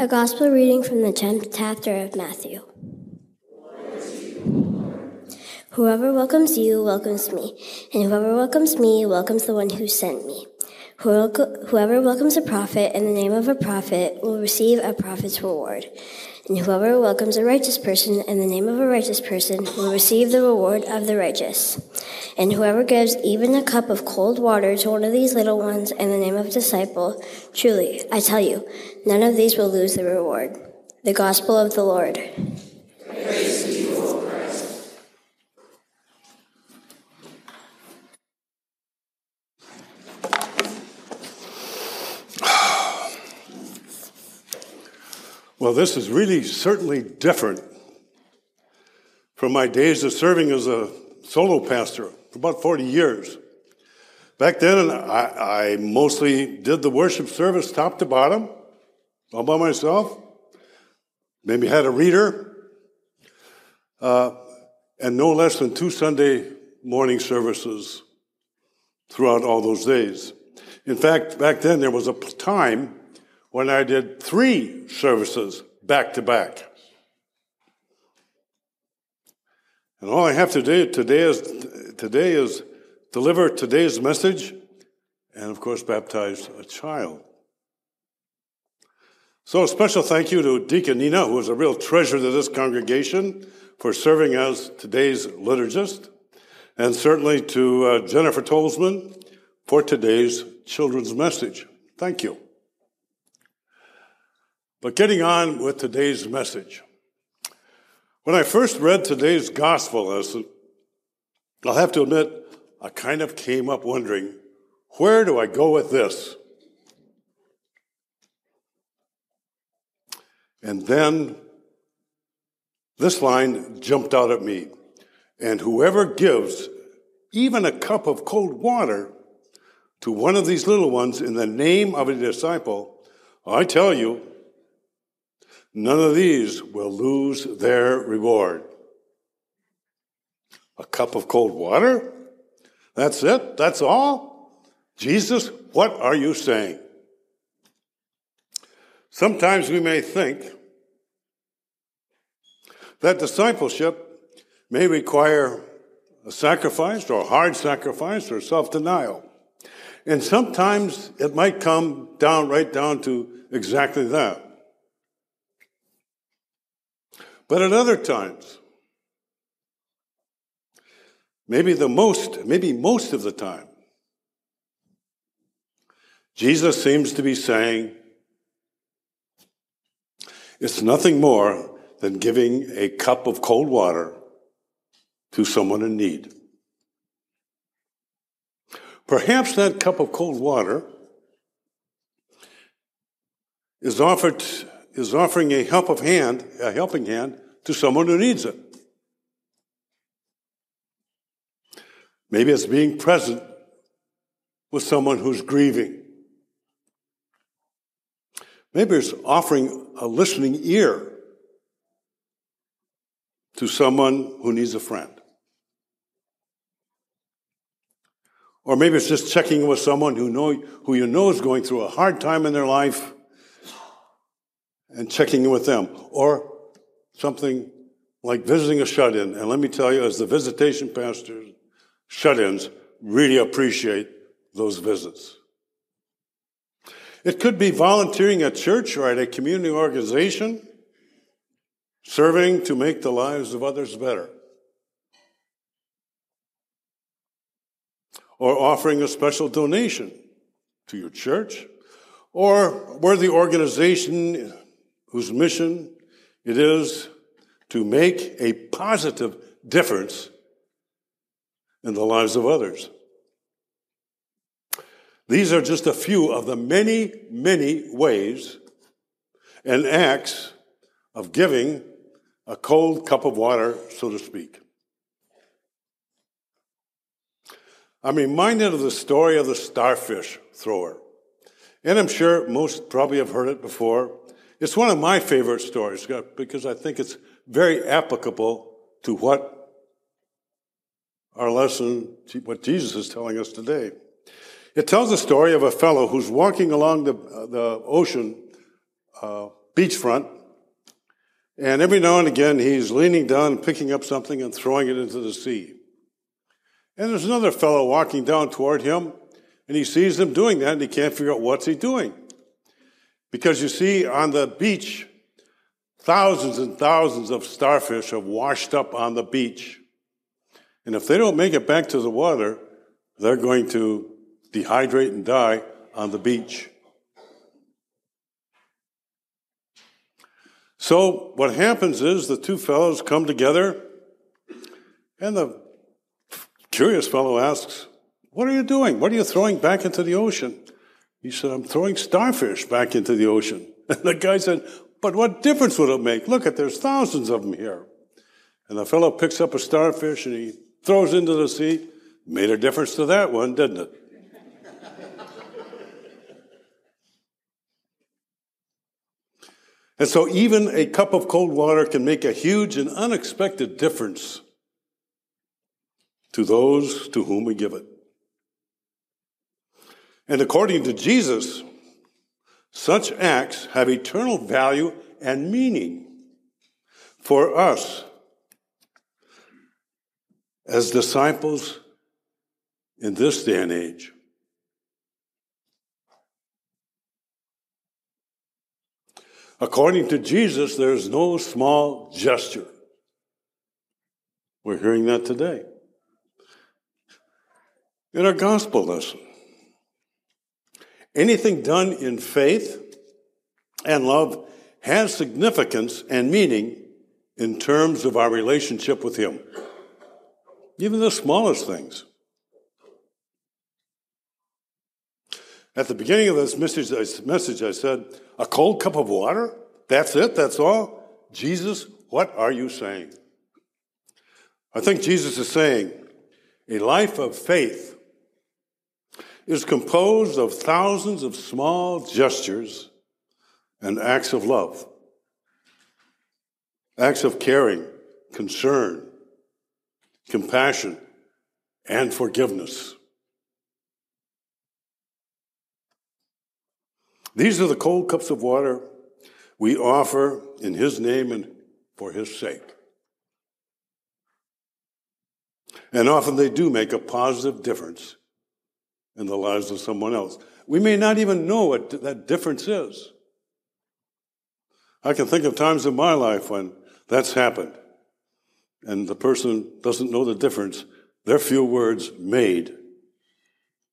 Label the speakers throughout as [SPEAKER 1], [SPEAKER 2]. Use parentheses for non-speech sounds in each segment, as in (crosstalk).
[SPEAKER 1] A Gospel reading from the 10th chapter of Matthew. Whoever welcomes you welcomes me, and whoever welcomes me welcomes the one who sent me. Whoever welcomes a prophet in the name of a prophet will receive a prophet's reward. And whoever welcomes a righteous person in the name of a righteous person will receive the reward of the righteous. And whoever gives even a cup of cold water to one of these little ones in the name of a disciple, truly, I tell you, none of these will lose the reward. The Gospel of the Lord.
[SPEAKER 2] Well, this is really certainly different from my days of serving as a solo pastor for about 40 years. Back then, I, I mostly did the worship service top to bottom, all by myself. Maybe had a reader, uh, and no less than two Sunday morning services throughout all those days. In fact, back then there was a time when I did three services back to back. And all I have to do today is, today is deliver today's message and, of course, baptize a child. So, a special thank you to Deacon Nina, who is a real treasure to this congregation, for serving as today's liturgist, and certainly to uh, Jennifer Tolsman for today's children's message. Thank you. But getting on with today's message. When I first read today's gospel lesson, I'll have to admit, I kind of came up wondering, where do I go with this? And then this line jumped out at me. And whoever gives even a cup of cold water to one of these little ones in the name of a disciple, I tell you, None of these will lose their reward. A cup of cold water? That's it? That's all? Jesus, what are you saying? Sometimes we may think that discipleship may require a sacrifice or a hard sacrifice or self denial. And sometimes it might come down right down to exactly that. But at other times, maybe the most, maybe most of the time, Jesus seems to be saying, it's nothing more than giving a cup of cold water to someone in need. Perhaps that cup of cold water is offered is offering a help of hand, a helping hand to someone who needs it. Maybe it's being present with someone who's grieving. Maybe it's offering a listening ear to someone who needs a friend. Or maybe it's just checking with someone who, know, who you know is going through a hard time in their life and checking in with them. Or something like visiting a shut in. And let me tell you, as the visitation pastors, shut ins really appreciate those visits. It could be volunteering at church or at a community organization, serving to make the lives of others better. Or offering a special donation to your church, or where the organization whose mission it is to make a positive difference in the lives of others. These are just a few of the many, many ways and acts of giving a cold cup of water, so to speak. I'm reminded of the story of the starfish thrower. And I'm sure most probably have heard it before. It's one of my favorite stories because I think it's very applicable to what our lesson, what Jesus is telling us today. It tells the story of a fellow who's walking along the, uh, the ocean uh, beachfront, and every now and again he's leaning down, picking up something, and throwing it into the sea. And there's another fellow walking down toward him, and he sees him doing that, and he can't figure out what's he doing. Because you see, on the beach, thousands and thousands of starfish have washed up on the beach. And if they don't make it back to the water, they're going to dehydrate and die on the beach. So what happens is the two fellows come together, and the curious fellow asks, What are you doing? What are you throwing back into the ocean? He said, I'm throwing starfish back into the ocean. (laughs) And the guy said, But what difference would it make? Look at there's thousands of them here. And the fellow picks up a starfish and he throws into the sea. Made a difference to that one, didn't it? and so, even a cup of cold water can make a huge and unexpected difference to those to whom we give it. And according to Jesus, such acts have eternal value and meaning for us as disciples in this day and age. According to Jesus, there's no small gesture. We're hearing that today. In our gospel lesson, anything done in faith and love has significance and meaning in terms of our relationship with Him even the smallest things. At the beginning of this message, I said, A cold cup of water? That's it? That's all? Jesus, what are you saying? I think Jesus is saying a life of faith is composed of thousands of small gestures and acts of love, acts of caring, concern, compassion, and forgiveness. These are the cold cups of water we offer in His name and for His sake. And often they do make a positive difference in the lives of someone else. We may not even know what that difference is. I can think of times in my life when that's happened and the person doesn't know the difference, their few words made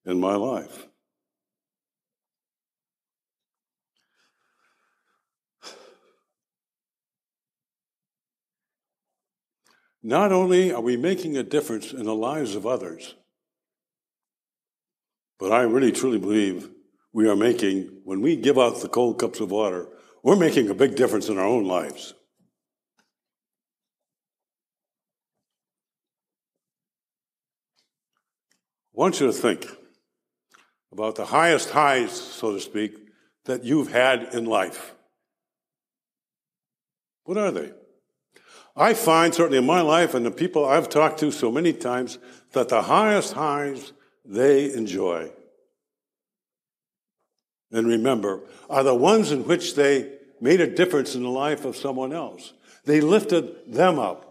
[SPEAKER 2] in my life. Not only are we making a difference in the lives of others, but I really truly believe we are making, when we give out the cold cups of water, we're making a big difference in our own lives. I want you to think about the highest highs, so to speak, that you've had in life. What are they? I find, certainly in my life and the people I've talked to so many times, that the highest highs they enjoy and remember are the ones in which they made a difference in the life of someone else. They lifted them up.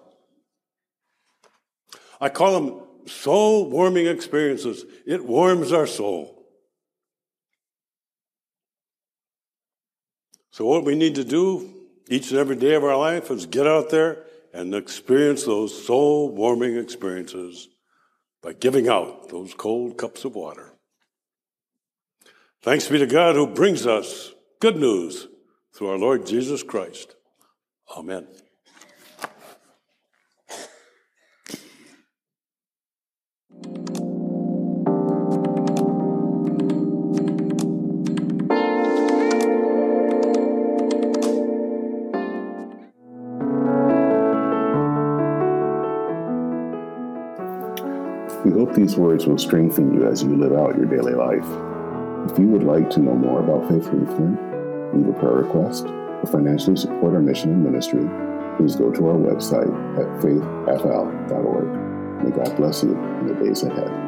[SPEAKER 2] I call them soul warming experiences. It warms our soul. So, what we need to do each and every day of our life is get out there and experience those soul warming experiences by giving out those cold cups of water. Thanks be to God who brings us good news through our Lord Jesus Christ. Amen.
[SPEAKER 3] Hope these words will strengthen you as you live out your daily life. If you would like to know more about Faith Lutheran, leave a prayer request, or financially support our mission and ministry, please go to our website at faithfl.org. May God bless you in the days ahead.